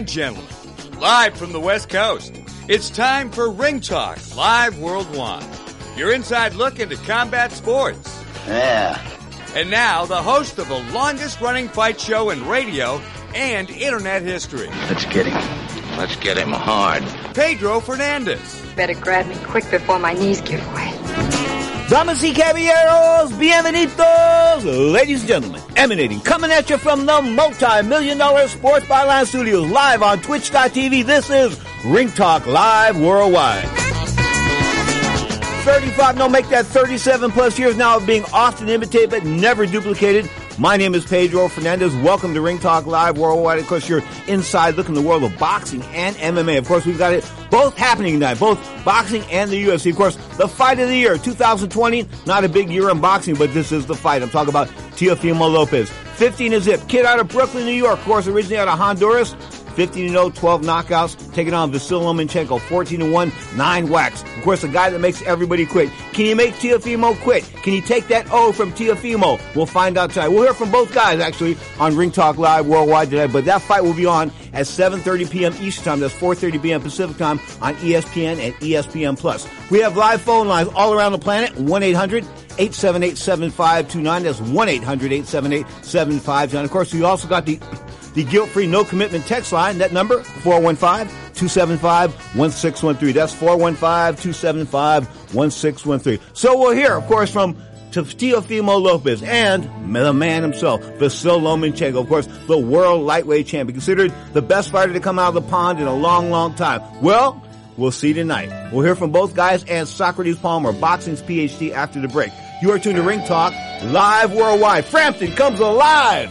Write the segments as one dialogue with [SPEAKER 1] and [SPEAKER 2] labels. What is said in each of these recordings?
[SPEAKER 1] And gentlemen, live from the West Coast, it's time for Ring Talk Live Worldwide. Your inside look into combat sports.
[SPEAKER 2] Yeah.
[SPEAKER 1] And now, the host of the longest running fight show in radio and internet history,
[SPEAKER 2] Let's get him. Let's get him hard.
[SPEAKER 1] Pedro Fernandez.
[SPEAKER 3] Better grab me quick before my knees give way.
[SPEAKER 4] Damas y caballeros, bienvenidos, ladies and gentlemen, emanating, coming at you from the multi-million dollar Sports Byline Studios, live on Twitch.tv. This is Ring Talk Live Worldwide. 35, no, make that 37 plus years now of being often imitated but never duplicated. My name is Pedro Fernandez. Welcome to Ring Talk Live Worldwide. Of course, you're inside looking the world of boxing and MMA. Of course, we've got it both happening tonight, both boxing and the UFC. Of course, the fight of the year, 2020, not a big year in boxing, but this is the fight. I'm talking about Teofimo Lopez. 15 is zip. Kid out of Brooklyn, New York. Of course, originally out of Honduras. 15 0, 12 knockouts, taking on Vasil Lomachenko, 14 1, 9 whacks. Of course, the guy that makes everybody quit. Can you make Teofimo quit? Can you take that O from Teofimo? We'll find out tonight. We'll hear from both guys actually on Ring Talk Live worldwide today, but that fight will be on at 7.30 p.m. Eastern Time. That's 4.30 p.m. Pacific Time on ESPN and ESPN Plus. We have live phone lines all around the planet, 1-800- 878-7529. That's 1-800-878-7529. Of course, we also got the the guilt-free no commitment text line. That number 415-275-1613. That's 415-275-1613. So we'll hear, of course, from Teofimo Lopez and the man himself, Vasil Lomachenko, of course, the world lightweight champion, considered the best fighter to come out of the pond in a long, long time. Well, we'll see tonight. We'll hear from both guys and Socrates Palmer, boxing's PhD, after the break. You are tuned to Ring Talk, live worldwide. Frampton comes alive!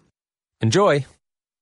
[SPEAKER 5] Enjoy!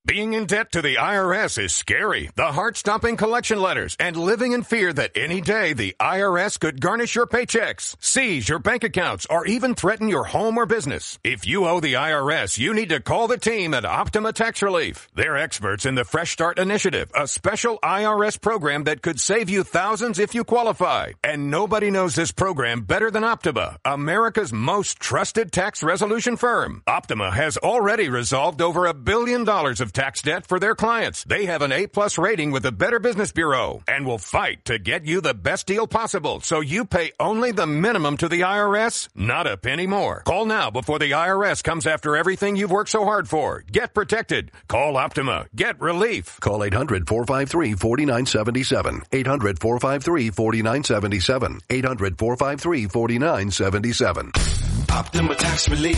[SPEAKER 6] Being in debt to the IRS is scary. The heart-stopping collection letters and living in fear that any day the IRS could garnish your paychecks, seize your bank accounts, or even threaten your home or business. If you owe the IRS, you need to call the team at Optima Tax Relief. They're experts in the Fresh Start Initiative, a special IRS program that could save you thousands if you qualify. And nobody knows this program better than Optima, America's most trusted tax resolution firm. Optima has already resolved over a billion dollars of tax debt for their clients. They have an A plus rating with the Better Business Bureau and will fight to get you the best deal possible so you pay only the minimum to the IRS, not a penny more. Call now before the IRS comes after everything you've worked so hard for. Get protected. Call Optima. Get relief.
[SPEAKER 7] Call 800 453 4977. 800 453 4977. 800 453 4977.
[SPEAKER 8] Optima Tax Relief.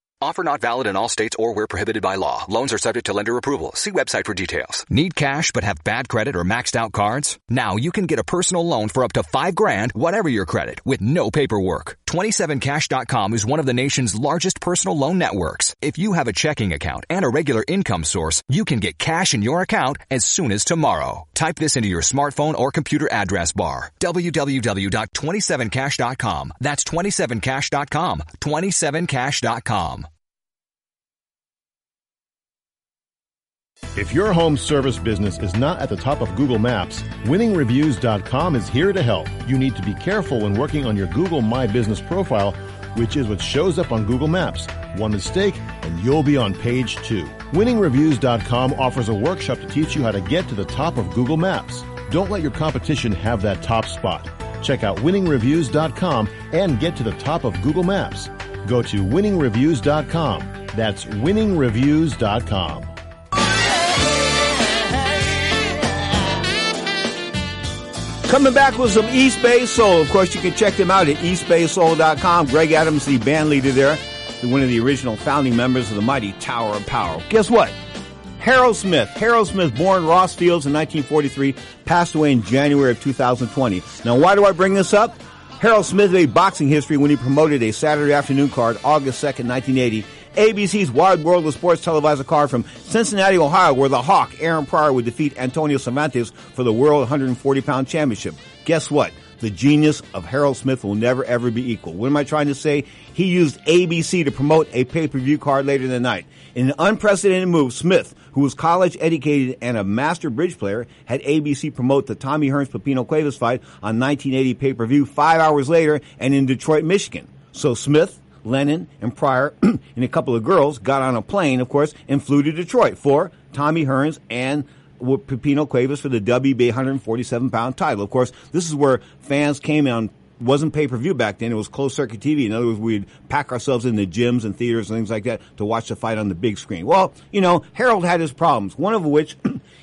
[SPEAKER 9] Offer not valid in all states or where prohibited by law. Loans are subject to lender approval. See website for details. Need cash but have bad credit or maxed out cards? Now you can get a personal loan for up to five grand, whatever your credit, with no paperwork. 27cash.com is one of the nation's largest personal loan networks. If you have a checking account and a regular income source, you can get cash in your account as soon as tomorrow. Type this into your smartphone or computer address bar. www.27cash.com. That's 27cash.com. 27cash.com.
[SPEAKER 10] If your home service business is not at the top of Google Maps, winningreviews.com is here to help. You need to be careful when working on your Google My Business profile, which is what shows up on Google Maps. One mistake and you'll be on page two. Winningreviews.com offers a workshop to teach you how to get to the top of Google Maps. Don't let your competition have that top spot. Check out winningreviews.com and get to the top of Google Maps. Go to winningreviews.com. That's winningreviews.com.
[SPEAKER 4] Coming back with some East Bay Soul. Of course, you can check them out at eastbaysoul.com. Greg Adams, the band leader there, one of the original founding members of the mighty Tower of Power. Guess what? Harold Smith. Harold Smith, born Ross Fields in 1943, passed away in January of 2020. Now, why do I bring this up? Harold Smith made boxing history when he promoted a Saturday afternoon card, August 2nd, 1980, ABC's Wide World of Sports televised a card from Cincinnati, Ohio, where the Hawk, Aaron Pryor, would defeat Antonio Cervantes for the World 140 pound championship. Guess what? The genius of Harold Smith will never ever be equal. What am I trying to say? He used ABC to promote a pay-per-view card later in the night. In an unprecedented move, Smith, who was college educated and a master bridge player, had ABC promote the Tommy Hearns Pipino Cuevas fight on 1980 pay-per-view five hours later and in Detroit, Michigan. So Smith, Lennon and Pryor and a couple of girls got on a plane, of course, and flew to Detroit for Tommy Hearns and Pipino Cuevas for the WBA 147 pound title. Of course, this is where fans came on wasn't pay per view back then. It was closed circuit TV. In other words, we'd pack ourselves in the gyms and theaters and things like that to watch the fight on the big screen. Well, you know, Harold had his problems. One of which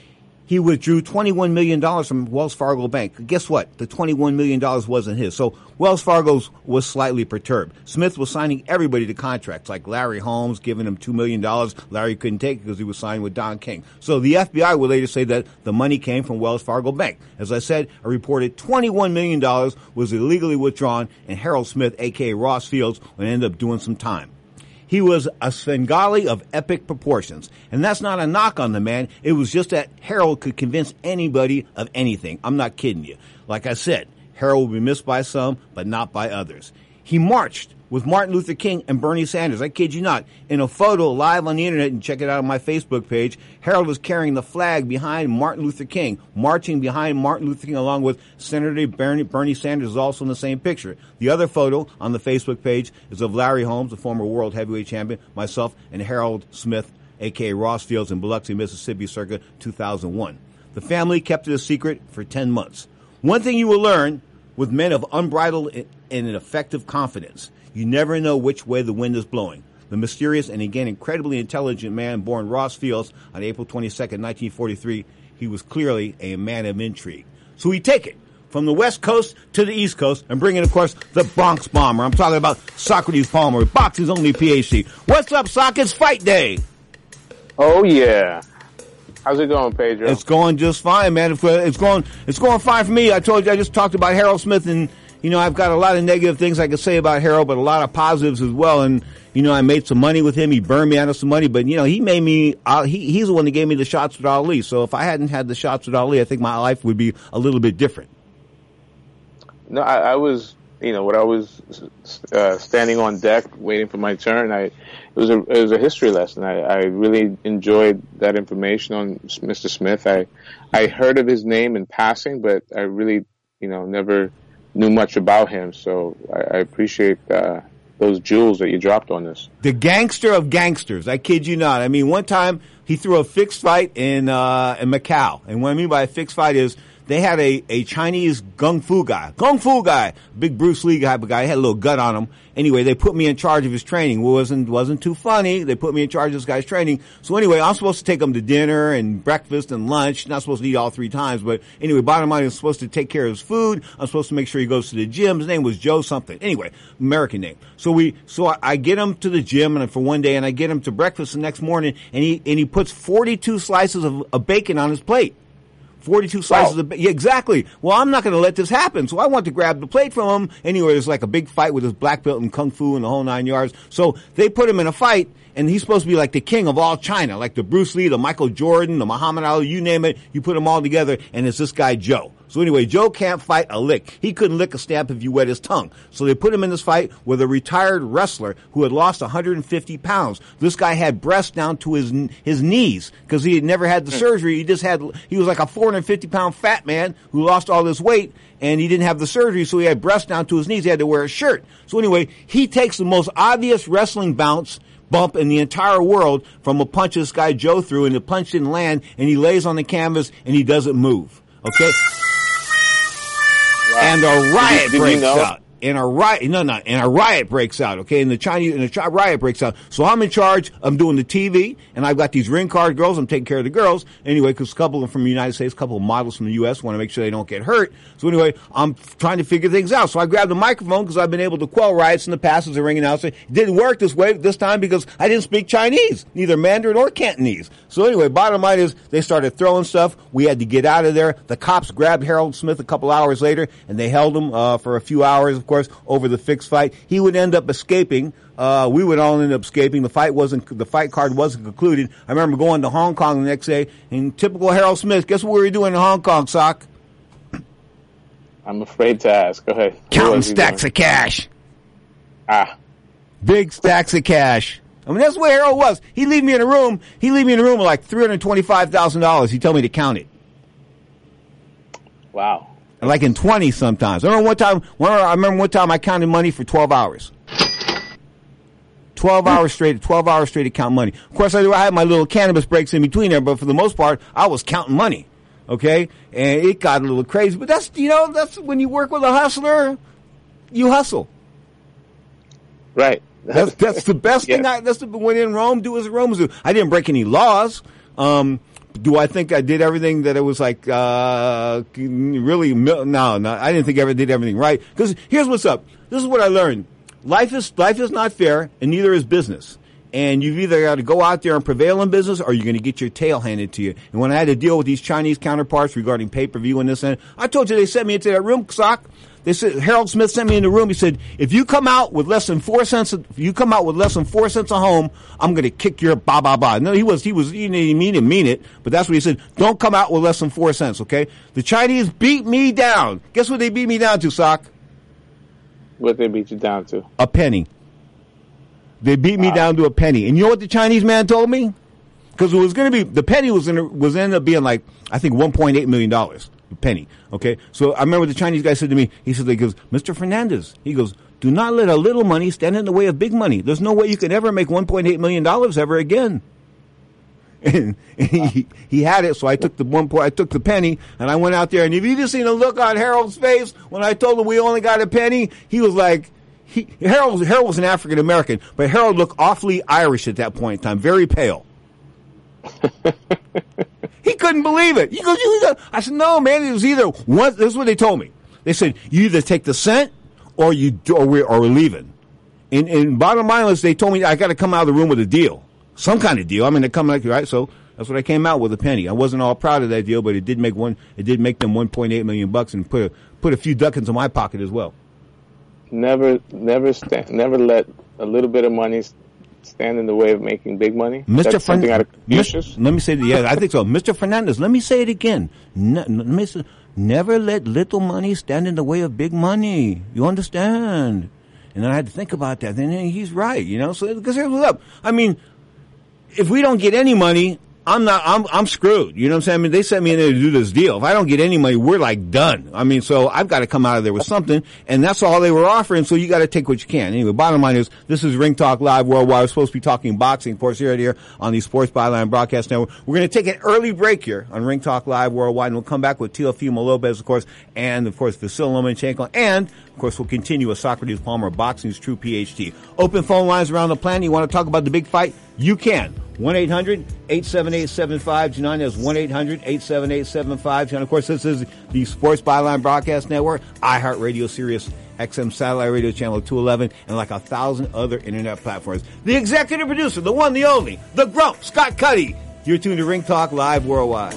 [SPEAKER 4] he withdrew $21 million from Wells Fargo Bank. Guess what? The $21 million wasn't his. So Wells Fargo was slightly perturbed. Smith was signing everybody to contracts, like Larry Holmes giving him $2 million. Larry couldn't take it because he was signing with Don King. So the FBI would later say that the money came from Wells Fargo Bank. As I said, a reported $21 million was illegally withdrawn, and Harold Smith, aka Ross Fields, would end up doing some time. He was a Svengali of epic proportions. And that's not a knock on the man. It was just that Harold could convince anybody of anything. I'm not kidding you. Like I said, Harold will be missed by some, but not by others. He marched with Martin Luther King and Bernie Sanders. I kid you not. In a photo live on the internet, and check it out on my Facebook page, Harold was carrying the flag behind Martin Luther King, marching behind Martin Luther King along with Senator Bernie, Bernie Sanders, is also in the same picture. The other photo on the Facebook page is of Larry Holmes, the former world heavyweight champion, myself, and Harold Smith, aka Ross Fields in Biloxi, Mississippi, circa 2001. The family kept it a secret for 10 months. One thing you will learn with men of unbridled and an effective confidence you never know which way the wind is blowing. The mysterious and again incredibly intelligent man born Ross Fields on April 22, 1943, he was clearly a man of intrigue. So we take it from the West Coast to the East Coast and bring in, of course, the Bronx Bomber. I'm talking about Socrates Palmer, boxing's only PhD. What's up, Sock? It's fight day.
[SPEAKER 11] Oh, yeah. How's it going, Pedro?
[SPEAKER 4] It's going just fine, man. Uh, it's going, it's going fine for me. I told you, I just talked about Harold Smith and you know, I've got a lot of negative things I could say about Harold, but a lot of positives as well. And, you know, I made some money with him. He burned me out of some money, but you know, he made me. Uh, he he's the one that gave me the shots with Ali. So if I hadn't had the shots with Ali, I think my life would be a little bit different.
[SPEAKER 11] No, I, I was, you know, when I was uh, standing on deck waiting for my turn, I it was a it was a history lesson. I, I really enjoyed that information on Mr. Smith. I I heard of his name in passing, but I really, you know, never knew much about him. So I, I appreciate uh, those jewels that you dropped on this.
[SPEAKER 4] The gangster of gangsters. I kid you not. I mean, one time he threw a fixed fight in uh, in Macau, and what I mean by a fixed fight is they had a, a Chinese gung fu guy, gung fu guy, big Bruce Lee type of guy He had a little gut on him. Anyway, they put me in charge of his training. Wasn't wasn't too funny. They put me in charge of this guy's training. So anyway, I'm supposed to take him to dinner and breakfast and lunch. Not supposed to eat all three times, but anyway, bottom line, I'm supposed to take care of his food. I'm supposed to make sure he goes to the gym. His name was Joe something. Anyway, American name. So we, so I, I get him to the gym and for one day, and I get him to breakfast the next morning, and he and he puts 42 slices of, of bacon on his plate. 42 slices wow. of yeah, exactly. Well, I'm not going to let this happen. So I want to grab the plate from him. Anyway, there's like a big fight with his black belt in kung fu and the whole nine yards. So they put him in a fight and he's supposed to be like the king of all China, like the Bruce Lee, the Michael Jordan, the Muhammad Ali, you name it. You put them all together and it's this guy Joe. So anyway, Joe can't fight a lick. He couldn't lick a stamp if you wet his tongue. So they put him in this fight with a retired wrestler who had lost 150 pounds. This guy had breasts down to his his knees because he had never had the hmm. surgery. He just had he was like a 450 pound fat man who lost all this weight and he didn't have the surgery, so he had breasts down to his knees. He had to wear a shirt. So anyway, he takes the most obvious wrestling bounce bump in the entire world from a punch this guy Joe threw, and the punch didn't land, and he lays on the canvas and he doesn't move. Okay and a riot breaks you know? out and a riot, no, no, and a riot breaks out, okay? And the Chinese, and a riot breaks out. So I'm in charge. I'm doing the TV, and I've got these ring card girls. I'm taking care of the girls anyway, because a couple of them from the United States, a couple of models from the U.S. want to make sure they don't get hurt. So anyway, I'm trying to figure things out. So I grabbed the microphone because I've been able to quell riots in the past as a ring announcer. It didn't work this way this time because I didn't speak Chinese, neither Mandarin or Cantonese. So anyway, bottom line is they started throwing stuff. We had to get out of there. The cops grabbed Harold Smith a couple hours later, and they held him uh, for a few hours, course, over the fixed fight. He would end up escaping. Uh, we would all end up escaping. The fight wasn't, the fight card wasn't concluded. I remember going to Hong Kong the next day, and typical Harold Smith, guess what we were doing in Hong Kong, Sock?
[SPEAKER 11] I'm afraid to ask. Go ahead.
[SPEAKER 4] Counting stacks of cash.
[SPEAKER 11] Ah.
[SPEAKER 4] Big stacks of cash. I mean, that's where Harold was. He'd leave me in a room. He'd leave me in a room with like $325,000. He'd tell me to count it.
[SPEAKER 11] Wow
[SPEAKER 4] like in 20 sometimes. I remember one time, one, I remember one time I counted money for 12 hours. 12 hours straight, 12 hours straight to count money. Of course, I, I had my little cannabis breaks in between there, but for the most part, I was counting money. Okay? And it got a little crazy, but that's, you know, that's when you work with a hustler, you hustle.
[SPEAKER 11] Right.
[SPEAKER 4] That's, that's the best yeah. thing I, that's the, when in Rome, do as Romans do. I didn't break any laws. Um, do I think I did everything that it was like uh, really? No, no, I didn't think I ever did everything right. Because here's what's up. This is what I learned. Life is life is not fair, and neither is business. And you've either got to go out there and prevail in business, or you're going to get your tail handed to you. And when I had to deal with these Chinese counterparts regarding pay per view and this and I told you they sent me into that room, sock. They said Harold Smith sent me in the room. He said, "If you come out with less than four cents, if you come out with less than four cents a home, I'm going to kick your ba ba ba." No, he was he was he didn't mean to mean it, but that's what he said. Don't come out with less than four cents, okay? The Chinese beat me down. Guess what they beat me down to, sock?
[SPEAKER 11] What they beat you down to?
[SPEAKER 4] A penny. They beat me wow. down to a penny. And you know what the Chinese man told me? Because it was going to be the penny was in was ended up being like I think 1.8 million dollars penny. Okay, so I remember the Chinese guy said to me, he said, he goes, Mr. Fernandez, he goes, do not let a little money stand in the way of big money. There's no way you can ever make 1.8 million dollars ever again. And, and he, he had it, so I took the one point, I took the penny, and I went out there. And if you just seen the look on Harold's face when I told him we only got a penny, he was like, he, Harold, Harold was an African American, but Harold looked awfully Irish at that point in time, very pale. He couldn't believe it. He goes, you, I said, no, man, it was either one. This is what they told me. They said, you either take the cent or you, or we're, or we're leaving. And, and bottom line was they told me I got to come out of the room with a deal. Some kind of deal. I mean, they're come like, right? So that's what I came out with a penny. I wasn't all proud of that deal, but it did make one, it did make them 1.8 million bucks and put a, put a few ducats in my pocket as well.
[SPEAKER 11] Never, never stand, never let a little bit of money stand in the way of making big money?
[SPEAKER 4] Mr.
[SPEAKER 11] That's something out of
[SPEAKER 4] Mis-
[SPEAKER 11] Confucius?
[SPEAKER 4] let me say, yeah, I think so. Mr. Fernandez, let me say it again. Ne- n- Mr. Never let little money stand in the way of big money. You understand? And then I had to think about that. And then he's right, you know. So because here's what's up. I mean, if we don't get any money, I'm not. I'm I'm screwed. You know what I'm saying? I mean, they sent me in there to do this deal. If I don't get any money, we're like done. I mean, so I've got to come out of there with something, and that's all they were offering. So you got to take what you can. Anyway, bottom line is, this is Ring Talk Live Worldwide. We're supposed to be talking boxing, of course, here and here on the Sports Byline Broadcast Network. We're going to take an early break here on Ring Talk Live Worldwide, and we'll come back with Teofimo Lopez, of course, and of course Vasily Lomachenko, and of course we'll continue with Socrates Palmer, boxing's true PhD. Open phone lines around the planet. You want to talk about the big fight? You can. 1-800-878-7529. That's 1-800-878-7529. Of course, this is the Sports Byline Broadcast Network, iHeartRadio, Sirius XM Satellite Radio Channel 211, and like a thousand other internet platforms. The executive producer, the one, the only, the grump, Scott Cuddy. You're tuned to Ring Talk Live Worldwide.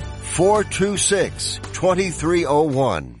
[SPEAKER 12] 426 2301.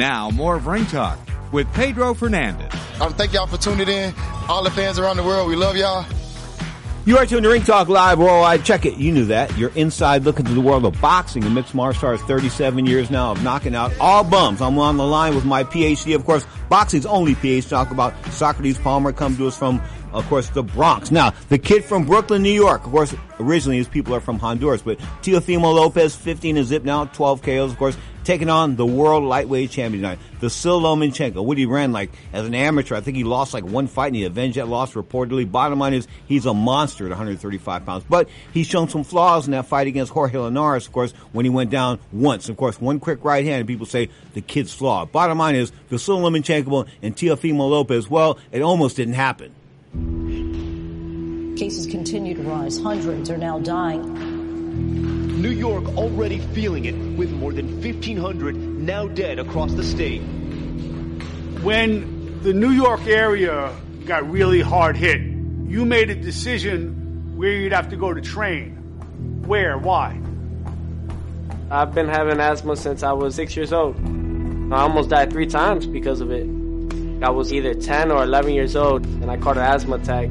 [SPEAKER 1] Now, more of Ring Talk with Pedro Fernandez.
[SPEAKER 13] Um, thank y'all for tuning in. All the fans around the world, we love y'all.
[SPEAKER 4] You are tuned to Ring Talk Live Worldwide. Check it. You knew that. You're inside looking through the world of boxing and mixed martial arts. 37 years now of knocking out all bums. I'm on the line with my PhD. Of course, boxing's only PhD. Talk about Socrates Palmer. Come to us from, of course, the Bronx. Now, the kid from Brooklyn, New York. Of course, originally his people are from Honduras, but Teofimo Lopez, 15 and zip now, 12 KOs. Of course, taking on the world lightweight champion tonight, Vasil Lomachenko. What he ran like as an amateur, I think he lost like one fight and he avenged that loss reportedly. Bottom line is he's a monster at 135 pounds, but he's shown some flaws in that fight against Jorge Linares, of course, when he went down once. Of course, one quick right hand and people say the kid's flawed. Bottom line is Vasil Lomachenko and Teofimo Lopez, well, it almost didn't happen.
[SPEAKER 13] Cases continue to rise. Hundreds are now dying.
[SPEAKER 14] New York already feeling it with more than 1,500 now dead across the state.
[SPEAKER 15] When the New York area got really hard hit, you made a decision where you'd have to go to train. Where? Why?
[SPEAKER 16] I've been having asthma since I was six years old. I almost died three times because of it. I was either 10 or 11 years old and I caught an asthma attack.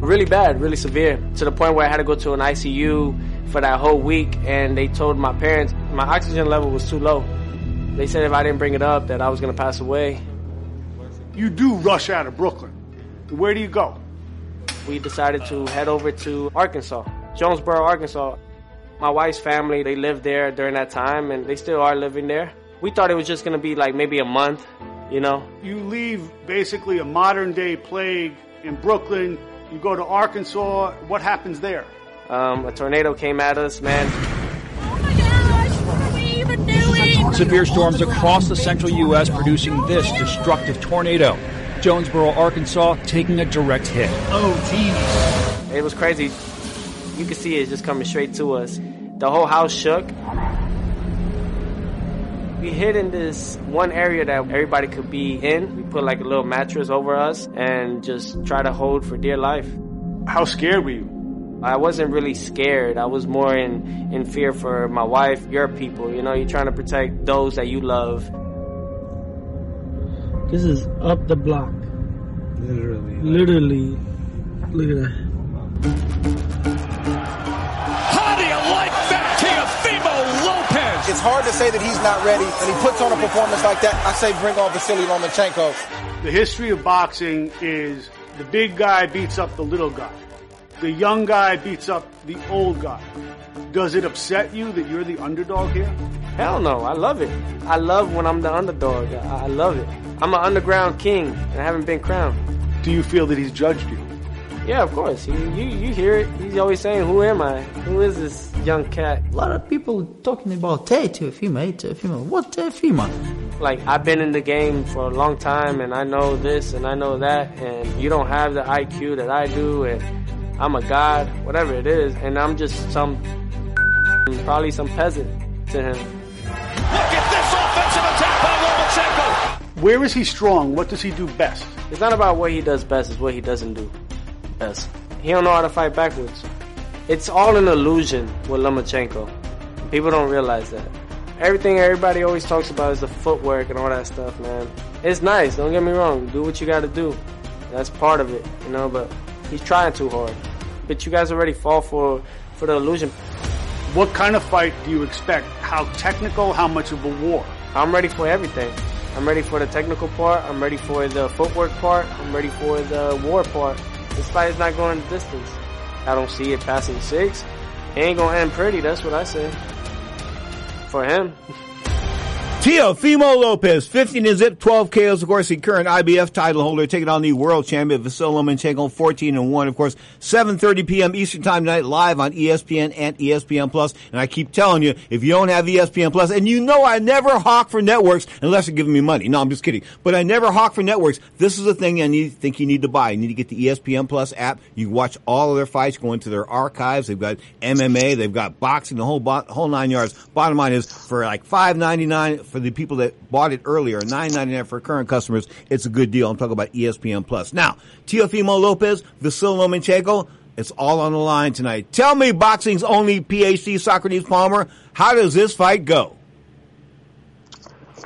[SPEAKER 16] Really bad, really severe, to the point where I had to go to an ICU for that whole week and they told my parents my oxygen level was too low. They said if I didn't bring it up that I was going to pass away.
[SPEAKER 15] You do rush out of Brooklyn. Where do you go?
[SPEAKER 16] We decided to head over to Arkansas, Jonesboro, Arkansas. My wife's family, they lived there during that time and they still are living there. We thought it was just going to be like maybe a month, you know.
[SPEAKER 15] You leave basically a modern day plague in Brooklyn. You go to Arkansas. What happens there?
[SPEAKER 16] Um, a tornado came at us, man. Oh my gosh! What are we even doing?
[SPEAKER 17] Severe storms across the central U.S. producing this destructive tornado. Jonesboro, Arkansas, taking a direct hit.
[SPEAKER 15] Oh, geez.
[SPEAKER 16] It was crazy. You could see it just coming straight to us. The whole house shook. We hid in this one area that everybody could be in. We put like a little mattress over us and just try to hold for dear life.
[SPEAKER 15] How scared were you?
[SPEAKER 16] I wasn't really scared. I was more in, in fear for my wife, your people. You know, you're trying to protect those that you love.
[SPEAKER 18] This is up the block.
[SPEAKER 19] Literally.
[SPEAKER 18] Literally. Look at that.
[SPEAKER 20] How do you like that, Teofimo Lopez?
[SPEAKER 21] It's hard to say that he's not ready, and he puts on a performance like that. I say bring on Vasily Lomachenko.
[SPEAKER 15] The history of boxing is the big guy beats up the little guy. The young guy beats up the old guy. Does it upset you that you're the underdog here?
[SPEAKER 16] Hell no, I love it. I love when I'm the underdog. I, I love it. I'm an underground king, and I haven't been crowned.
[SPEAKER 15] Do you feel that he's judged you?
[SPEAKER 16] Yeah, of course. You, you, you hear it. He's always saying, who am I? Who is this young cat?
[SPEAKER 18] A lot of people talking about hey, Teofimo, hey, Teofimo. What Teofimo?
[SPEAKER 16] Like, I've been in the game for a long time, and I know this, and I know that, and you don't have the IQ that I do, and I'm a god, whatever it is, and I'm just some, probably some peasant to him.
[SPEAKER 20] Look at this offensive attack by Lomachenko.
[SPEAKER 15] Where is he strong? What does he do best?
[SPEAKER 16] It's not about what he does best, it's what he doesn't do best. He don't know how to fight backwards. It's all an illusion with Lomachenko. People don't realize that. Everything everybody always talks about is the footwork and all that stuff, man. It's nice, don't get me wrong. Do what you gotta do. That's part of it, you know, but he's trying too hard. But you guys already fall for for the illusion.
[SPEAKER 15] What kind of fight do you expect? How technical? How much of a war?
[SPEAKER 16] I'm ready for everything. I'm ready for the technical part. I'm ready for the footwork part. I'm ready for the war part. This fight is not going the distance. I don't see it passing six. It ain't gonna end pretty. That's what I say. For him.
[SPEAKER 4] Teofimo Lopez, 15 and zip, 12 KOs. Of course, the current IBF title holder taking on the world champion Vasil Lomachenko, 14 and 1. Of course, 7:30 p.m. Eastern Time tonight, live on ESPN and ESPN Plus. And I keep telling you, if you don't have ESPN Plus, and you know I never hawk for networks unless they're giving me money. No, I'm just kidding. But I never hawk for networks. This is the thing I need, think you need to buy. You need to get the ESPN Plus app. You watch all of their fights, go into their archives. They've got MMA, they've got boxing, the whole bo- whole nine yards. Bottom line is, for like 5.99 for the people that bought it earlier, 9.99 for current customers, it's a good deal. I'm talking about ESPN Plus. Now, Teofimo Lopez, Vasil Lomachenko, it's all on the line tonight. Tell me, boxing's only PhD Socrates Palmer, how does this fight go?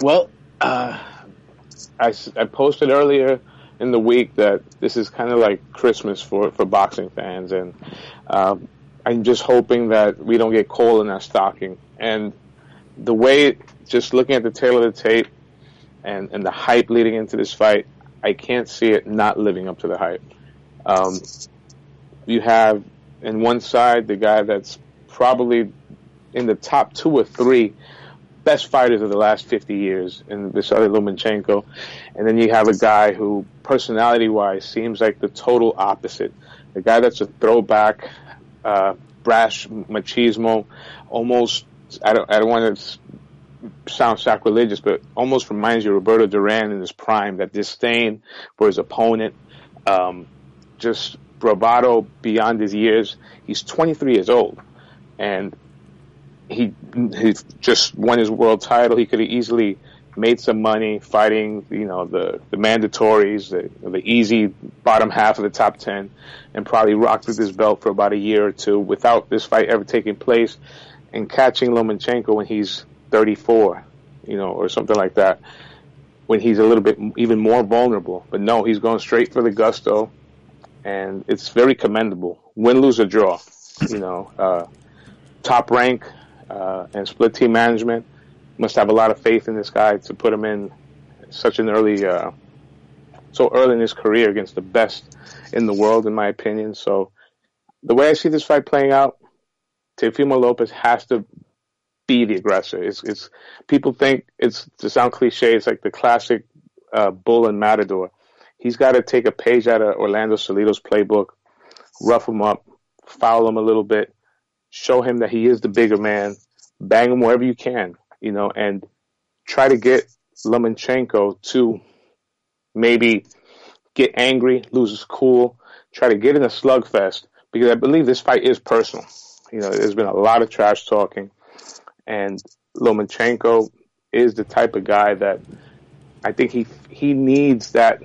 [SPEAKER 11] Well, uh, I, I posted earlier in the week that this is kind of like Christmas for for boxing fans, and um, I'm just hoping that we don't get coal in our stocking. And the way, just looking at the tale of the tape, and and the hype leading into this fight, I can't see it not living up to the hype. Um, you have in one side the guy that's probably in the top two or three best fighters of the last 50 years in Vasily Lomachenko. And then you have a guy who, personality wise, seems like the total opposite. The guy that's a throwback, uh, brash machismo, almost, I don't, I don't want to sound sacrilegious, but almost reminds you Roberto Duran in his prime, that disdain for his opponent, um, just bravado beyond his years. He's 23 years old. And he he just won his world title. He could have easily made some money fighting, you know, the the mandatories, the the easy bottom half of the top ten, and probably rocked with his belt for about a year or two without this fight ever taking place, and catching Lomachenko when he's 34, you know, or something like that, when he's a little bit even more vulnerable. But no, he's going straight for the gusto, and it's very commendable. Win, lose, or draw, you know. Uh, top rank, uh, and Split-T management must have a lot of faith in this guy to put him in such an early, uh, so early in his career against the best in the world, in my opinion. So the way I see this fight playing out, Teofimo Lopez has to be the aggressor. It's, it's people think it's to sound cliche. It's like the classic uh, bull and matador. He's got to take a page out of Orlando Salido's playbook, rough him up, foul him a little bit, show him that he is the bigger man, bang him wherever you can, you know, and try to get Lomachenko to maybe get angry, lose his cool, try to get in a slugfest because I believe this fight is personal. You know, there's been a lot of trash talking, and Lomachenko is the type of guy that I think he he needs that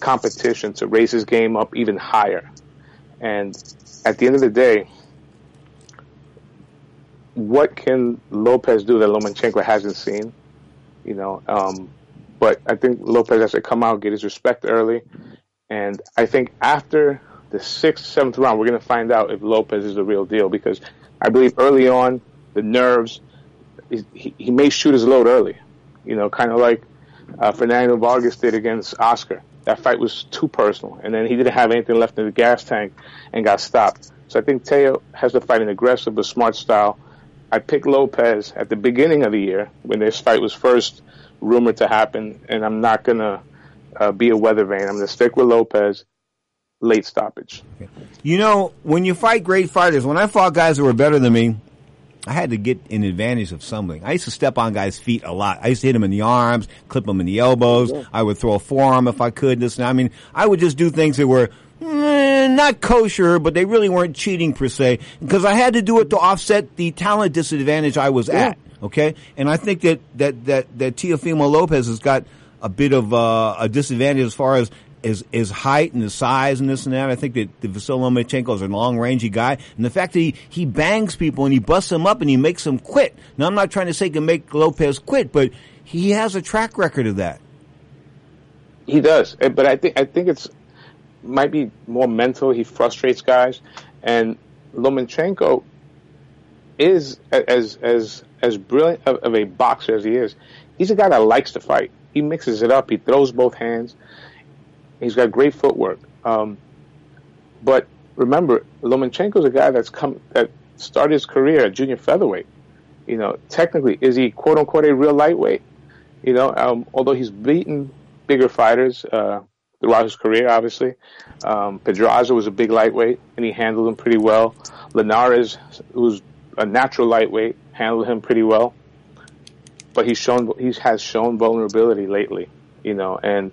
[SPEAKER 11] competition to raise his game up even higher. And at the end of the day, what can Lopez do that Lomachenko hasn't seen? You know, um, but I think Lopez has to come out, get his respect early, and I think after the sixth, seventh round, we're going to find out if Lopez is the real deal because I believe early on the nerves, he, he may shoot his load early, you know, kind of like uh, Fernando Vargas did against Oscar. That fight was too personal, and then he didn't have anything left in the gas tank and got stopped. So I think Teo has to fight an aggressive but smart style I picked Lopez at the beginning of the year when this fight was first rumored to happen, and I'm not gonna uh, be a weather vane. I'm gonna stick with Lopez. Late stoppage.
[SPEAKER 4] You know, when you fight great fighters, when I fought guys that were better than me, I had to get an advantage of something. I used to step on guys' feet a lot. I used to hit them in the arms, clip them in the elbows. I would throw a forearm if I could. This, and I mean, I would just do things that were eh, not kosher, but they really weren't cheating per se, because I had to do it to offset the talent disadvantage I was at. Okay, and I think that that that that Teofimo Lopez has got a bit of uh, a disadvantage as far as his, his height and his size and this and that. I think that the Lomachenko is a long rangey guy, and the fact that he, he bangs people and he busts them up and he makes them quit. Now, I'm not trying to say he can make Lopez quit, but he has a track record of that.
[SPEAKER 11] He does, eh, but I think I think it's might be more mental. He frustrates guys, and Lomachenko is as as as brilliant of, of, a boxer as he is. He's a guy that likes to fight. He mixes it up. He throws both hands. He's got great footwork. Um, but remember, Lomachenko's a guy that's come that started his career at junior featherweight. You know, technically, is he quote unquote a real lightweight? You know, um, although he's beaten bigger fighters, uh, throughout his career, obviously. Um, Pedraza was a big lightweight, and he handled him pretty well. Linares, who's a natural lightweight, handled him pretty well. But he's shown he has shown vulnerability lately, you know. And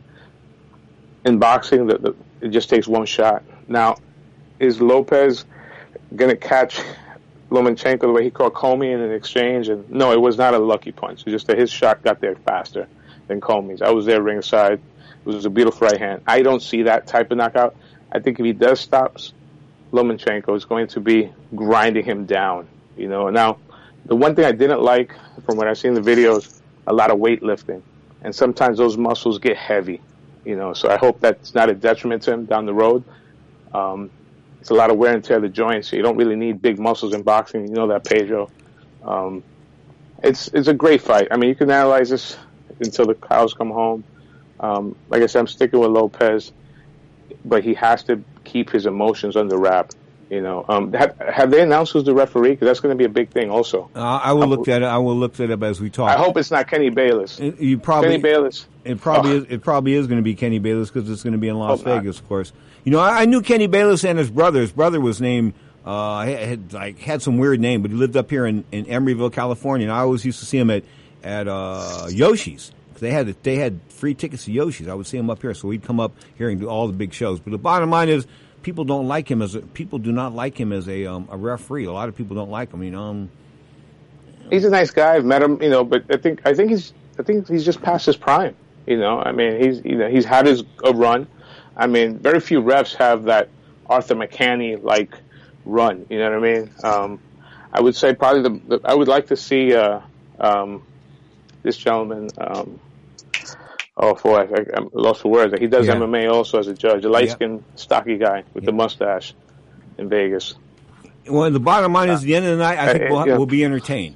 [SPEAKER 11] in boxing, the, it just takes one shot. Now, is Lopez going to catch Lomachenko the way he caught Commey in an exchange? And no, it was not a lucky punch. It's just that his shot got there faster than Commey's. I was there ringside. It was a beautiful right hand. I don't see that type of knockout. I think if he does stop Lomachenko, is going to be grinding him down. You know. Now, the one thing I didn't like from what I've seen the videos, a lot of weightlifting, and sometimes those muscles get heavy. You know, so I hope that's not a detriment to him down the road. Um, it's a lot of wear and tear of the joints. You don't really need big muscles in boxing. You know that, Pedro. Um, it's it's a great fight. I mean, you can analyze this until the cows come home. Um, like I said, I'm sticking with Lopez, but he has to keep his emotions under wrap. You know, um, have, have they announced who's the referee? Because that's going to be a big thing, also.
[SPEAKER 4] Uh, I will look at it. I will look that up as we talk.
[SPEAKER 11] I hope it's not Kenny Bayless.
[SPEAKER 4] It- you probably
[SPEAKER 11] Kenny Bayless.
[SPEAKER 4] It probably
[SPEAKER 11] Oh.
[SPEAKER 4] is. It probably is going to be Kenny Bayless because it's going to be in Las
[SPEAKER 11] Hope not.
[SPEAKER 4] Vegas, of course. You know, I, I knew Kenny Bayless and his brother. His brother was named uh, had, had like had some weird name, but he lived up here in, in Emeryville, California. And I always used to see him at at uh, Yoshi's. They had they had free tickets to Yoshi's. I would see him up here, so he'd come up here and do all the big shows. But the bottom line is, people don't like him as a, people do not like him as a um, a referee. A lot of people don't like him. You know, um,
[SPEAKER 11] He's a nice guy. I've met him, you know, but I think I think he's I think he's just past his prime. You know, I mean, he's you know he's had his a run. I mean, very few refs have that Arthur Mercante like run. You know what I mean? Um, I would say probably the, the I would like to see uh, um, this gentleman. Um, oh, boy, I, I'm lost for words. He does
[SPEAKER 4] Yeah.
[SPEAKER 11] MMA also as a judge. A light
[SPEAKER 4] Yeah.
[SPEAKER 11] skinned, stocky guy with the mustache in Vegas.
[SPEAKER 4] Well, the bottom line is, at the end of the night, I think
[SPEAKER 11] Uh,
[SPEAKER 4] we'll,
[SPEAKER 11] yeah.
[SPEAKER 4] we'll be entertained.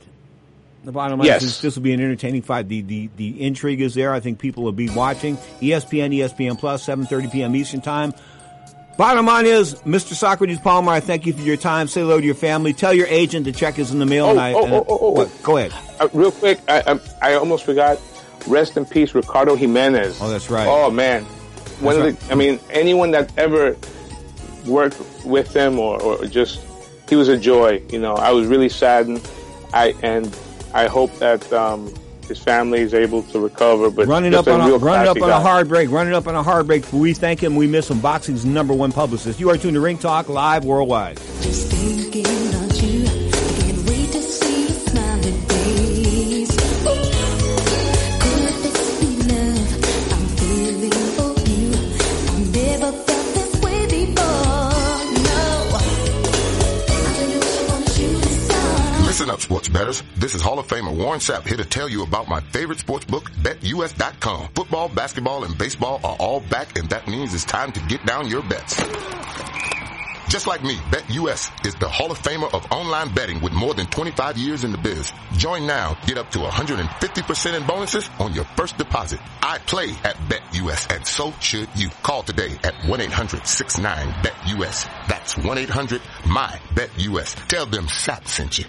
[SPEAKER 4] The bottom line
[SPEAKER 11] Yes.
[SPEAKER 4] is this will be an entertaining fight. The, the the intrigue is there. I think people will be watching. ESPN, ESPN Plus, 7.30 p.m. Eastern Time. Bottom line is, Mr. Socrates Palmer, I thank you for your time. Say hello to your family. Tell your agent the check is in the mail.
[SPEAKER 11] Oh,
[SPEAKER 4] and I,
[SPEAKER 11] oh, oh, oh, oh.
[SPEAKER 4] Go ahead.
[SPEAKER 11] Uh, real quick, I, I I almost forgot. Rest in peace, Ricardo Jimenez.
[SPEAKER 4] Oh, that's right.
[SPEAKER 11] Oh man, one
[SPEAKER 4] That's
[SPEAKER 11] of the. I mean, anyone that ever worked with him or, or just he was a joy. You know, I was really saddened. I and I hope that um, his family is able to recover. But
[SPEAKER 4] running up on a,
[SPEAKER 11] real
[SPEAKER 4] running up
[SPEAKER 11] classy
[SPEAKER 4] on a hard break, running up on a hard break. We thank him. We miss him. Boxing's number one publicist. You are tuned to Ring Talk live worldwide.
[SPEAKER 22] Sports bettors. This is Hall of Famer Warren Sapp here to tell you about my favorite sports book, BetUS.com. Football, basketball, and baseball are all back, and that means it's time to get down your bets. Just like me, BetUS is the Hall of Famer of online betting with more than 25 years in the biz. Join now, get up to 150% in bonuses on your first deposit. I play at BetUS and so should you. Call today at 1-800-69-BET-US. That's 1-800-MY-BET-US. Tell them Sapp sent you.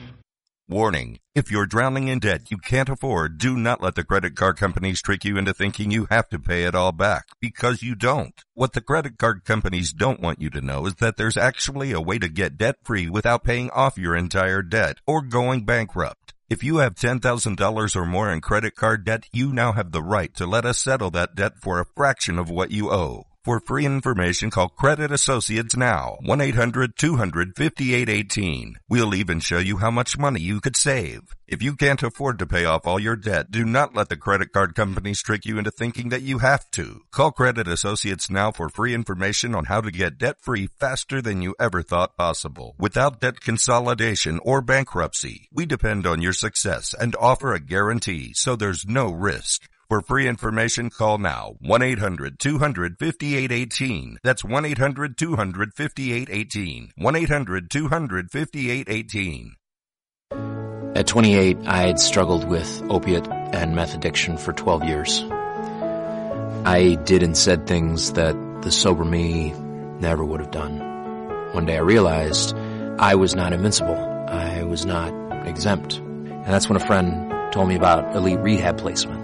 [SPEAKER 23] Warning. If you're drowning in debt you can't afford, do not let the credit card companies trick you into thinking you have to pay it all back, because you don't. What the credit card companies don't want you to know is that there's actually a way to get debt free without paying off your entire debt or going bankrupt. If you have $10,000 or more in credit card debt, you now have the right to let us settle that debt for a fraction of what you owe. For free information, call Credit Associates now. 1-800-200-5818. We'll even show you how much money you could save. If you can't afford to pay off all your debt, do not let the credit card companies trick you into thinking that you have to. Call Credit Associates now for free information on how to get debt free faster than you ever thought possible. Without debt consolidation or bankruptcy, we depend on your success and offer a guarantee so there's no risk. For free information, call now 1-800-200-5818. That's 1-800-200-5818. 1-800-200-5818.
[SPEAKER 24] At 28, I had struggled with opiate and meth addiction for 12 years. I did and said things that the sober me never would have done. One day I realized I was not invincible. I was not exempt. And that's when a friend told me about elite rehab placement.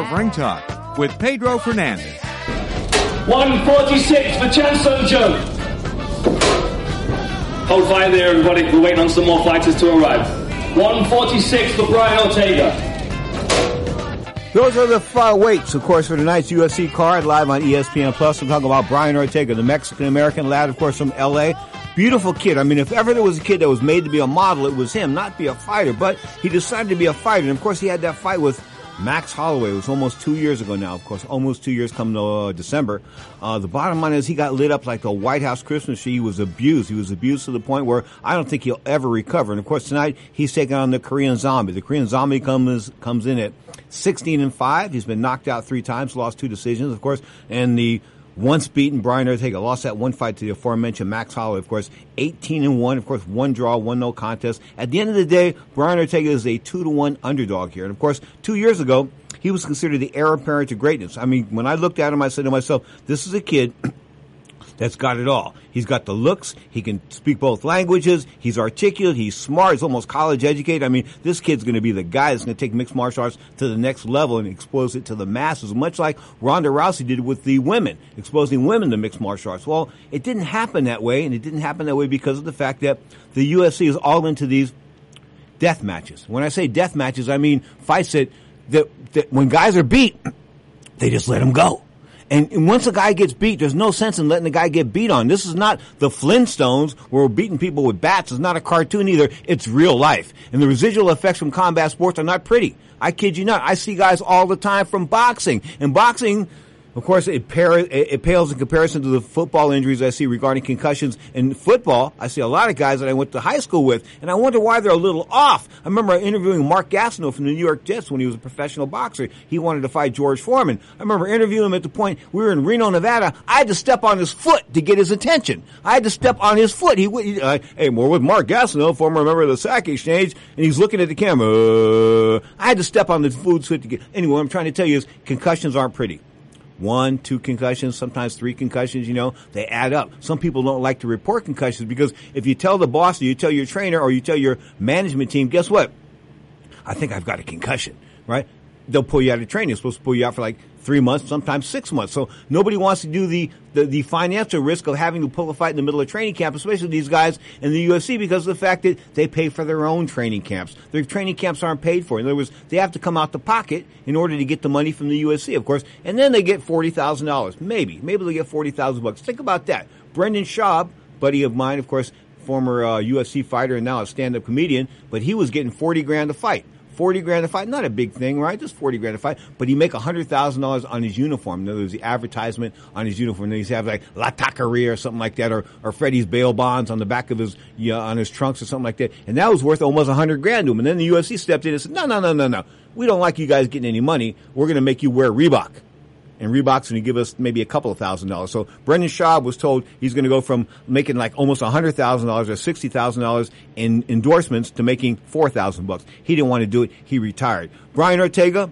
[SPEAKER 1] More of Ring Talk with Pedro Fernandez.
[SPEAKER 25] 146 for Chan Joe. Hold fire there, everybody. We're waiting on some more fighters to arrive. 146 for Brian Ortega.
[SPEAKER 4] Those are the uh, weights, of course, for tonight's UFC card live on ESPN Plus. I'm talking about Brian Ortega, the Mexican American lad, of course, from LA. Beautiful kid. I mean, if ever there was a kid that was made to be a model, it was him, not be a fighter. But he decided to be a fighter. And of course, he had that fight with Max Holloway. Was almost two years ago now, of course, almost two years come to uh, December. Uh, the bottom line is he got lit up like a White House Christmas tree. He was abused. He was abused to the point where I don't think he'll ever recover. And of course, tonight he's taking on the Korean Zombie. The Korean Zombie comes comes in at 16 and five. He's been knocked out three times, lost two decisions, of course, and the once beaten Brian Ortega lost that one fight to the aforementioned Max Holloway, of course, 18 and 1, of course, one draw, one no contest. At the end of the day, Brian Ortega is a 2 to 1 underdog here. And of course, two years ago, he was considered the heir apparent to greatness. I mean, when I looked at him, I said to myself, this is a kid that's got it all. He's got the looks. He can speak both languages. He's articulate. He's smart. He's almost college educated. I mean, this kid's going to be the guy that's going to take mixed martial arts to the next level and expose it to the masses, much like Ronda Rousey did with the women, exposing women to mixed martial arts. Well, it didn't happen that way, and it didn't happen that way because of the fact that the UFC is all into these death matches. When I say death matches, I mean fights that, that, that when guys are beat, they just let them go. And, once a guy gets beat, there's no sense in letting the guy get beat on. This is not the Flintstones where we're beating people with bats. It's not a cartoon either. It's real life. And the residual effects from combat sports are not pretty. I kid you not. I see guys all the time from boxing. And boxing, of course, it, par- it pales in comparison to the football injuries I see regarding concussions. In football, I see a lot of guys that I went to high school with, and I wonder why they're a little off. I remember interviewing Mark Gastineau from the New York Jets when he was a professional boxer. He wanted to fight George Foreman. I remember interviewing him at the point we were in Reno, Nevada. I had to step on his foot to get his attention. I had to step on his foot. He, he uh, hey, we're with Mark Gastineau, former member of the Sack Exchange, and he's looking at the camera. I had to step on the food foot to get. Anyway, what I'm trying to tell you is concussions aren't pretty one, two concussions, sometimes three concussions, you know, they add up. Some people don't like to report concussions because if you tell the boss or you tell your trainer or you tell your management team, guess what? I think I've got a concussion, right? They'll pull you out of training. They're supposed to pull you out for like three months, sometimes six months. So nobody wants to do the, the, the financial risk of having to pull a fight in the middle of training camp, especially these guys in the UFC because of the fact that they pay for their own training camps. Their training camps aren't paid for. In other words, they have to come out the pocket in order to get the money from the UFC, of course, and then they get $40,000. Maybe. Maybe they get 40000 bucks. Think about that. Brendan Schaub, buddy of mine, of course, former uh, UFC fighter and now a stand-up comedian, but he was getting 40 grand a fight. 40 grand a fight, not a big thing, right? Just 40 grand a fight, but he make $100,000 on his uniform. In other words, the advertisement on his uniform. Then he's have like La Taqueria or something like that, or, or Freddie's bail bonds on the back of his, you know, on his trunks or something like that. And that was worth almost 100 grand to him. And then the UFC stepped in and said, no, no, no, no, no. We don't like you guys getting any money. We're going to make you wear Reebok and Reebok's going to give us maybe a couple of thousand dollars. So Brendan Schaub was told he's going to go from making like almost a hundred thousand dollars or sixty thousand dollars in endorsements to making four thousand bucks. He didn't want to do it. He retired. Brian Ortega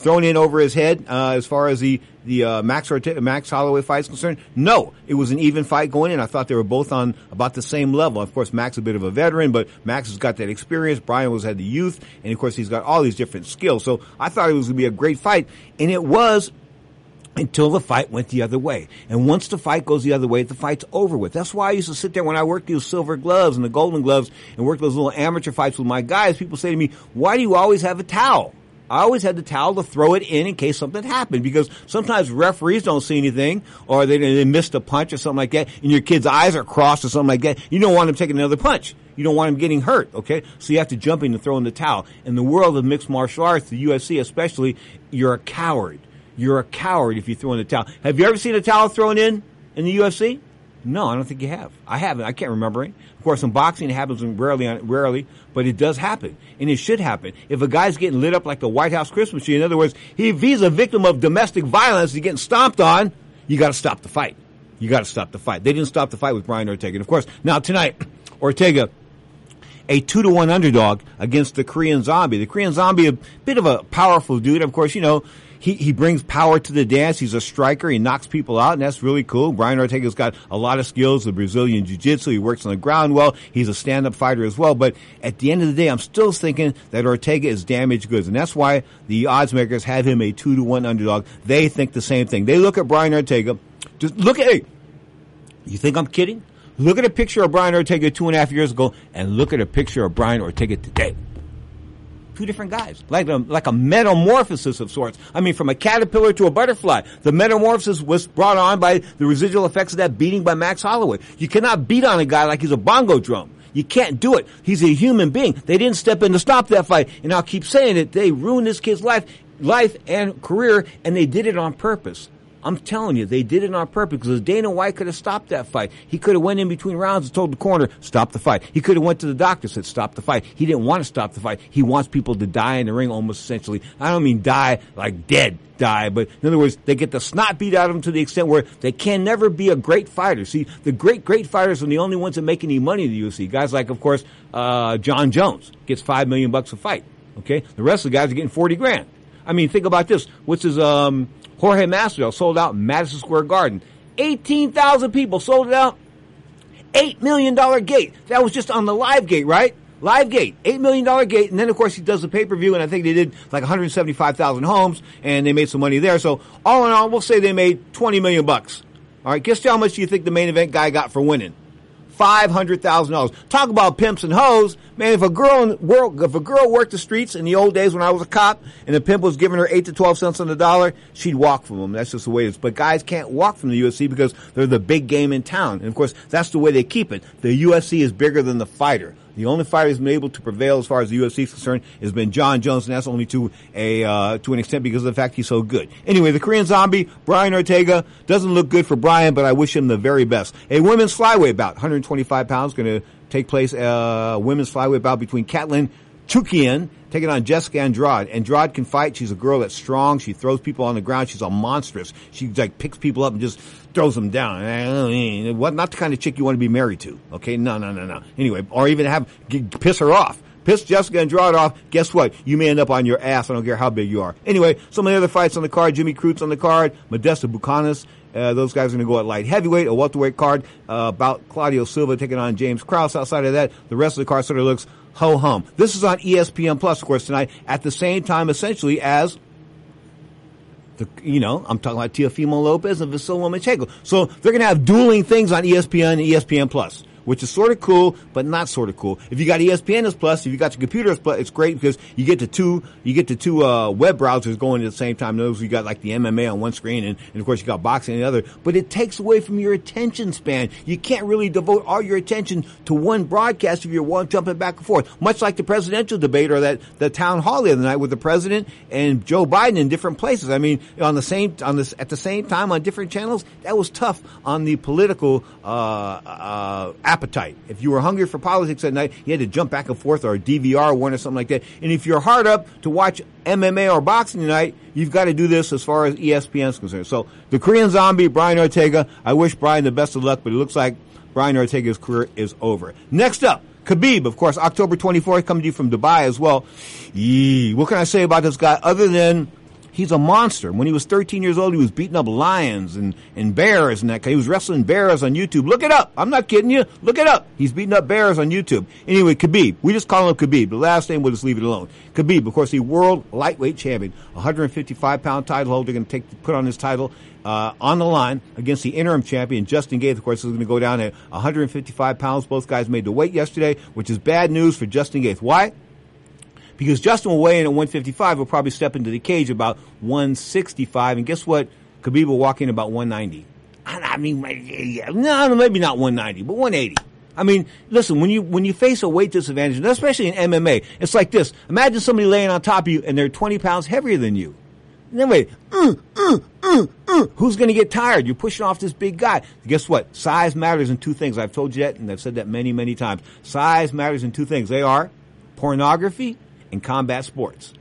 [SPEAKER 4] thrown in over his head uh, as far as the the uh, Max Orte- Max Holloway fight is concerned. No, it was an even fight going in. I thought they were both on about the same level. Of course, Max a bit of a veteran, but Max has got that experience. Brian was had the youth, and of course he's got all these different skills. So I thought it was going to be a great fight, and it was until the fight went the other way. And once the fight goes the other way, the fight's over with. That's why I used to sit there when I worked these silver gloves and the golden gloves and worked those little amateur fights with my guys. People say to me, why do you always have a towel? I always had the towel to throw it in in case something happened because sometimes referees don't see anything or they, they missed a punch or something like that and your kid's eyes are crossed or something like that. You don't want them taking another punch. You don't want him getting hurt, okay? So you have to jump in and throw in the towel. In the world of mixed martial arts, the UFC especially, you're a coward. You're a coward if you throw in the towel. Have you ever seen a towel thrown in in the UFC? No, I don't think you have. I haven't. I can't remember it. Of course, in boxing, it happens rarely, rarely, but it does happen, and it should happen. If a guy's getting lit up like the White House Christmas tree, in other words, he, if he's a victim of domestic violence, he's getting stomped on. You got to stop the fight. You got to stop the fight. They didn't stop the fight with Brian Ortega. And of course, now tonight, Ortega a two to one underdog against the Korean Zombie. The Korean Zombie, a bit of a powerful dude. Of course, you know, he, he brings power to the dance. He's a striker. He knocks people out, and that's really cool. Brian Ortega's got a lot of skills, the Brazilian jiu-jitsu. He works on the ground well. He's a stand-up fighter as well. But at the end of the day, I'm still thinking that Ortega is damaged goods, and that's why the odds makers have him a two to one underdog. They think the same thing. They look at Brian Ortega. Just look at, hey, you think I'm kidding? Look at a picture of Brian Ortega two and a half years ago, and look at a picture of Brian Ortega today two different guys, like a, like a metamorphosis of sorts. I mean, from a caterpillar to a butterfly. The metamorphosis was brought on by the residual effects of that beating by Max Holloway. You cannot beat on a guy like he's a bongo drum. You can't do it. He's a human being. They didn't step in to stop that fight. And I'll keep saying it. They ruined this kid's life, life and career, and they did it on purpose. I'm telling you, they did it on purpose because Dana White could have stopped that fight. He could have went in between rounds and told the corner, stop the fight. He could have went to the doctor and said, stop the fight. He didn't want to stop the fight. He wants people to die in the ring almost essentially. I don't mean die like dead die, but in other words, they get the snot beat out of them to the extent where they can never be a great fighter. See, the great, great fighters are the only ones that make any money in the UFC. Guys like, of course, uh, John Jones gets five million bucks a fight. Okay? The rest of the guys are getting 40 grand. I mean, think about this. What's his, um, Jorge Masvidal sold out Madison Square Garden. 18,000 people sold it out. $8 million gate. That was just on the live gate, right? Live gate, $8 million gate. And then, of course, he does the pay-per-view, and I think they did like 175,000 homes, and they made some money there. So, all in all, we'll say they made 20 million bucks. All right, guess how much do you think the main event guy got for winning? Five hundred thousand dollars. Talk about pimps and hoes, man. If a girl in world, if a girl worked the streets in the old days when I was a cop, and the pimp was giving her eight to twelve cents on the dollar, she'd walk from them. That's just the way it is. But guys can't walk from the UFC because they're the big game in town, and of course that's the way they keep it. The UFC is bigger than the fighter. The only fighter who's been able to prevail as far as the UFC is concerned has been John Jones, and that's only to a uh, to an extent because of the fact he's so good. Anyway, the Korean Zombie, Brian Ortega, doesn't look good for Brian, but I wish him the very best. A women's flyweight bout, 125 pounds, going to take place. Uh, women's flyweight bout between Katlyn Chookagian taking on Jessica Andrade. Andrade can fight. She's a girl that's strong. She throws people on the ground. She's a monstrous. She like picks people up and just throws them down. What? Not the kind of chick you want to be married to. Okay? No, no, no, no. Anyway, or even have piss her off. Piss Jessica Andrade off. Guess what? You may end up on your ass. I don't care how big you are. Anyway, some of the other fights on the card. Jimmy Crute on the card. Modesta Buchanan. Uh, those guys are going to go at light heavyweight, a welterweight card, uh, about Claudio Silva taking on James Krause. Outside of that, the rest of the card sort of looks ho hum. This is on ESPN Plus, of course, tonight at the same time, essentially as the, you know, I'm talking about Teofimo Lopez and Vasil Lomachenko. So they're going to have dueling things on ESPN and ESPN Plus which is sort of cool, but not sort of cool. If you got ESPN as Plus, if you got your computer as Plus, it's great because you get the two, you get the two, uh, web browsers going at the same time. Those you got like the MMA on one screen and, and of course you got boxing on the other, but it takes away from your attention span. You can't really devote all your attention to one broadcast if you're one jumping back and forth. Much like the presidential debate or that, the town hall the other night with the president and Joe Biden in different places. I mean, on the same, on this, at the same time on different channels, that was tough on the political, uh, uh, appetite. If you were hungry for politics at night, you had to jump back and forth or a DVR one or something like that. And if you're hard up to watch MMA or boxing tonight, you've got to do this as far as ESPN is concerned. So the Korean zombie, Brian Ortega, I wish Brian the best of luck, but it looks like Brian Ortega's career is over. Next up, Khabib, of course, October 24th, coming to you from Dubai as well. Yee. What can I say about this guy other than He's a monster. When he was 13 years old, he was beating up lions and, and bears and that. He was wrestling bears on YouTube. Look it up. I'm not kidding you. Look it up. He's beating up bears on YouTube. Anyway, Khabib. We just call him Khabib. The last name, we'll just leave it alone. Khabib, of course, the world lightweight champion, 155 pound title holder, going to take put on his title uh, on the line against the interim champion Justin Gaethje. Of course, is going to go down at 155 pounds. Both guys made the weight yesterday, which is bad news for Justin Gaethje. Why? Because Justin will weigh in at 155. Will probably step into the cage about 165, and guess what? Khabib will walk in about 190. I mean, no, maybe not 190, but 180. I mean, listen, when you when you face a weight disadvantage, especially in MMA, it's like this. Imagine somebody laying on top of you and they're 20 pounds heavier than you. Then wait, uh, uh, uh. who's going to get tired? You're pushing off this big guy. Guess what? Size matters in two things. I've told you that, and I've said that many, many times. Size matters in two things. They are pornography and combat sports.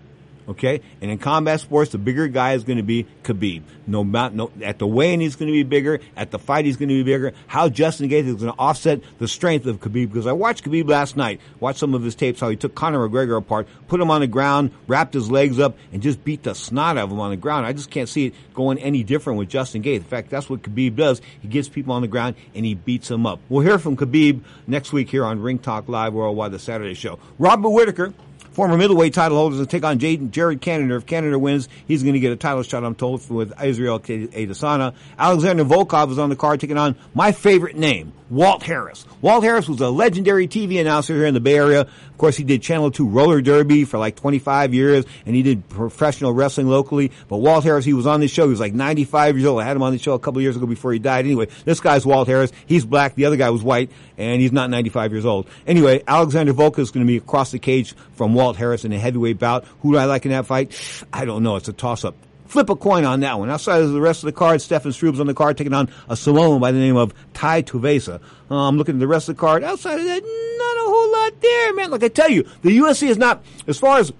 [SPEAKER 4] Okay, and in combat sports, the bigger guy is going to be Khabib. No, no, at the weigh-in he's going to be bigger. At the fight, he's going to be bigger. How Justin Gaethje is going to offset the strength of Khabib? Because I watched Khabib last night. Watched some of his tapes. How he took Conor McGregor apart, put him on the ground, wrapped his legs up, and just beat the snot out of him on the ground. I just can't see it going any different with Justin Gaethje. In fact, that's what Khabib does. He gets people on the ground and he beats them up. We'll hear from Khabib next week here on Ring Talk Live Worldwide, the Saturday show. Robert Whittaker. Former middleweight title holders will take on Jaden, Jared Cannonier. If Cannonier wins, he's going to get a title shot, I'm told, with Israel Adesanya. Alexander Volkov is on the card taking on my favorite name, Walt Harris. Walt Harris was a legendary TV announcer here in the Bay Area. Of course, he did Channel 2 roller derby for like 25 years, and he did professional wrestling locally. But Walt Harris, he was on this show. He was like 95 years old. I had him on the show a couple years ago before he died. Anyway, this guy's Walt Harris. He's black. The other guy was white, and he's not 95 years old. Anyway, Alexander Volkov is going to be across the cage from Walt Harris in a heavyweight bout. Who do I like in that fight? I don't know. It's a toss-up. Flip a coin on that one. Outside of the rest of the card, Stefan Struve's on the card taking on a Samoan by the name of Tai Tuivasa. Uh, I'm looking at the rest of the card. Outside of that, not a whole lot there, man. Like I tell you, the UFC is not, as far as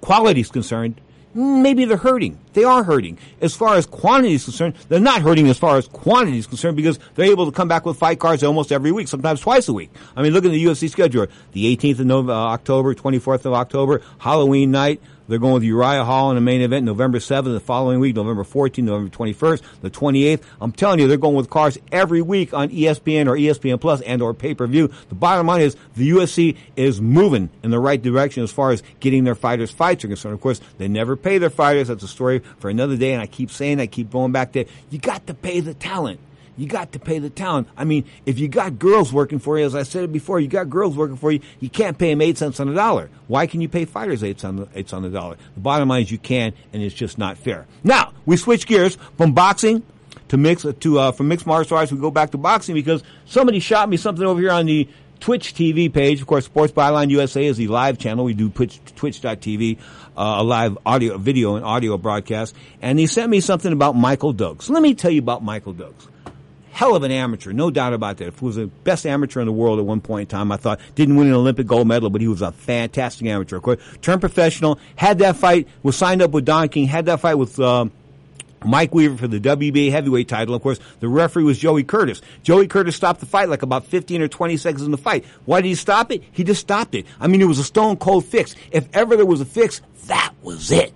[SPEAKER 4] quality is concerned, maybe they're hurting. They are hurting. As far as quantity is concerned, they're not hurting as far as quantity is concerned because they're able to come back with fight cards almost every week, sometimes twice a week. I mean, look at the UFC schedule. The 18th of November, uh, October, 24th of October, Halloween night. They're going with Uriah Hall in the main event November 7th, the following week, November 14th, November 21st, the 28th. I'm telling you, they're going with cars every week on ESPN or ESPN Plus and or pay-per-view. The bottom line is the UFC is moving in the right direction as far as getting their fighters fights are concerned. Of course, they never pay their fighters. That's a story for another day. And I keep saying, I keep going back to, you got to pay the talent. You got to pay the talent. I mean, if you got girls working for you, as I said before, you got girls working for you, you can't pay them eight cents on the dollar. Why can you pay fighters eight eight on the dollar? The bottom line is you can, and it's just not fair. Now, we switch gears from boxing to mix, to, uh, from mixed martial arts, we go back to boxing because somebody shot me something over here on the Twitch TV page. Of course, Sports Byline USA is the live channel. We do Twitch, twitch.tv, uh, a live audio, video and audio broadcast. And he sent me something about Michael Dokes. Let me tell you about Michael Dokes hell of an amateur, no doubt about that. He was the best amateur in the world at one point in time, I thought didn't win an Olympic gold medal, but he was a fantastic amateur. Of course, turned professional, had that fight, was signed up with Don King, had that fight with. Um, Mike Weaver for the WBA heavyweight title. Of course, the referee was Joey Curtis. Joey Curtis stopped the fight like about 15 or 20 seconds in the fight. Why did he stop it? He just stopped it. I mean, it was a stone cold fix. If ever there was a fix, that was it.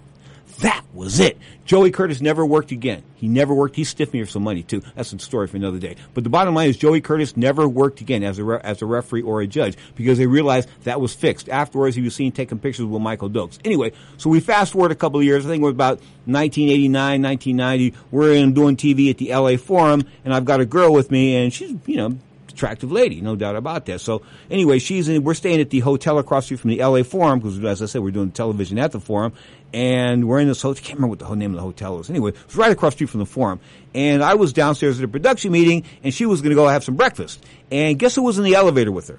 [SPEAKER 4] That was it. Joey Curtis never worked again. He never worked. He stiffed me for some money too. That's a story for another day. But the bottom line is Joey Curtis never worked again as a re- as a referee or a judge because they realized that was fixed. Afterwards, he was seen taking pictures with Michael Dokes. Anyway, so we fast forward a couple of years. I think it was about 1989, 1990. We're in doing TV at the LA Forum, and I've got a girl with me, and she's you know attractive lady, no doubt about that. So anyway, she's in, we're staying at the hotel across the street from the LA Forum because, as I said, we're doing television at the Forum, and we're in this hotel. I can't remember what the whole name of the hotel was. Anyway, it's right across the street from the Forum, and I was downstairs at a production meeting, and she was going to go have some breakfast. And guess who was in the elevator with her?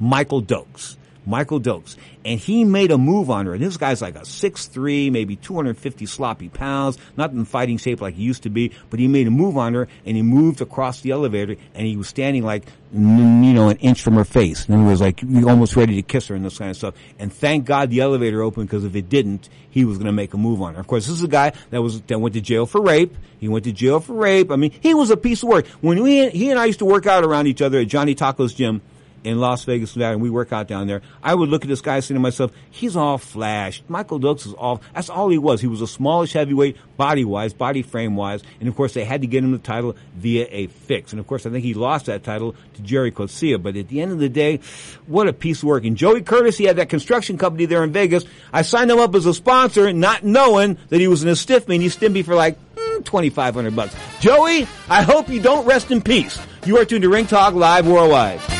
[SPEAKER 4] Michael Dokes. Michael Dokes. And he made a move on her. And this guy's like a 6'3", maybe 250 sloppy pounds, not in fighting shape like he used to be, but he made a move on her and he moved across the elevator and he was standing like, you know, an inch from her face. And he was like almost ready to kiss her and this kind of stuff. And thank God the elevator opened because if it didn't, he was going to make a move on her. Of course, this is a guy that was, that went to jail for rape. He went to jail for rape. I mean, he was a piece of work. When we, he and I used to work out around each other at Johnny Tocco's gym, in Las Vegas, Nevada, and we work out down there, I would look at this guy saying to myself, he's all flash. Michael Dokes is all, that's all he was. He was a smallish heavyweight, body-wise, body frame-wise, and of course they had to get him the title via a fix. And of course I think he lost that title to Gerrie Coetzee, but at the end of the day, what a piece of work. And Joey Curtis, he had that construction company there in Vegas. I signed him up as a sponsor, not knowing that he was in a stiff and he stiffed me for like, mm, 2500 bucks. Joey, I hope you don't rest in peace. You are tuned to Ring Talk Live Worldwide.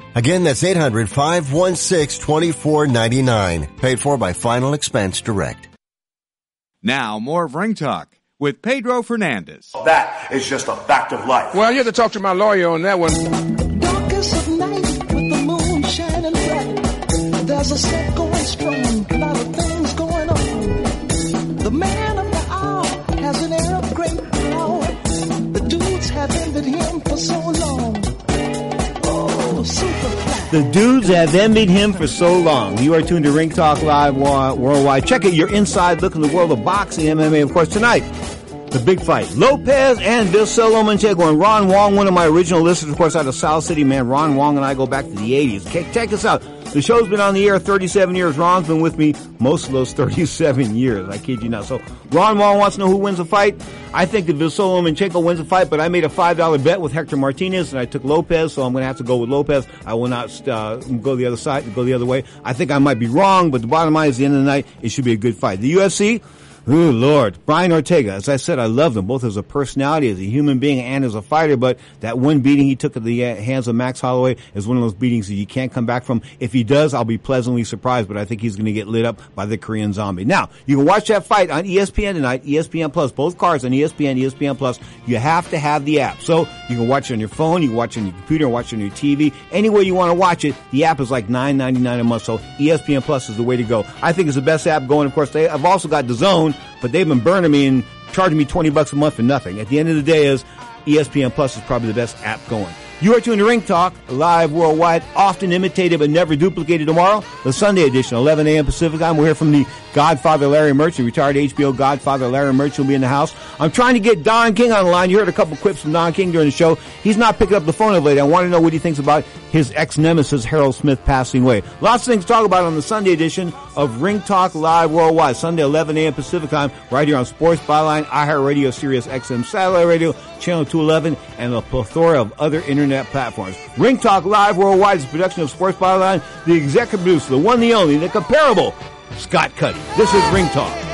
[SPEAKER 26] Again, that's 800-516-2499. Paid for by Final Expense Direct.
[SPEAKER 1] Now, more of Ring Talk with Pedro Fernandez.
[SPEAKER 27] That is just a fact of life.
[SPEAKER 28] Well, you have to talk to my lawyer on that one.
[SPEAKER 29] Darkest of night with the moon shining bright. There's a set going strong, a lot of things going on. The man of the hour has an air of great power. The dudes have envied him for so long.
[SPEAKER 4] The dudes have envied him for so long. You are tuned to Ring Talk Live worldwide. Check it. Your inside look in the world of boxing, MMA, of course, tonight. The big fight. Lopez and Vasiliy Lomachenko and Ron Wong, one of my original listeners, of course, out of South City, man. Ron Wong and I go back to the 80s. Okay, check out. The show's been on the air 37 years. Ron's been with me most of those 37 years. I kid you not. So Ron Wong wants to know who wins the fight. I think that Vasiliy Lomachenko wins the fight, but I made a $5 bet with Hector Martinez and I took Lopez, so I'm going to have to go with Lopez. I will not uh, go the other side, go the other way. I think I might be wrong, but the bottom line is, the end of the night, it should be a good fight. The UFC, Oh Lord, Brian Ortega. As I said, I love him both as a personality, as a human being, and as a fighter. But that one beating he took at the uh, hands of Max Holloway is one of those beatings that you can't come back from. If he does, I'll be pleasantly surprised. But I think he's going to get lit up by the Korean Zombie. Now you can watch that fight on ESPN tonight, ESPN Plus, both cards on ESPN, ESPN Plus. You have to have the app, so you can watch it on your phone, you can watch it on your computer, watch it on your TV, anywhere you want to watch it. The app is like nine ninety nine a month, so ESPN Plus is the way to go. I think it's the best app going. Of course, they, I've also got the Zone, but they've been burning me and charging me 20 bucks a month for nothing. At the end of the day is ESPN Plus is probably the best app going. You are tuned to Ring Talk, live worldwide, often imitated but never duplicated tomorrow. The Sunday edition, 11 a.m. Pacific time. We'll hear from the Godfather Larry Merchant, retired HBO Godfather Larry Merchant will be in the house. I'm trying to get Don King on the line. You heard a couple quips from Don King during the show. He's not picking up the phone of late. I want to know what he thinks about his ex-nemesis Harold Smith passing away. Lots of things to talk about on the Sunday edition of Ring Talk Live Worldwide. Sunday, 11 a.m. Pacific time, right here on Sports Byline, iHeartRadio, Sirius XM Satellite Radio, Channel 211, and a plethora of other internet platforms. Ring Talk Live Worldwide is a production of Sports Byline. The executive producer, the one, the only, the comparable, Scott Cuddy. This is Ring Talk.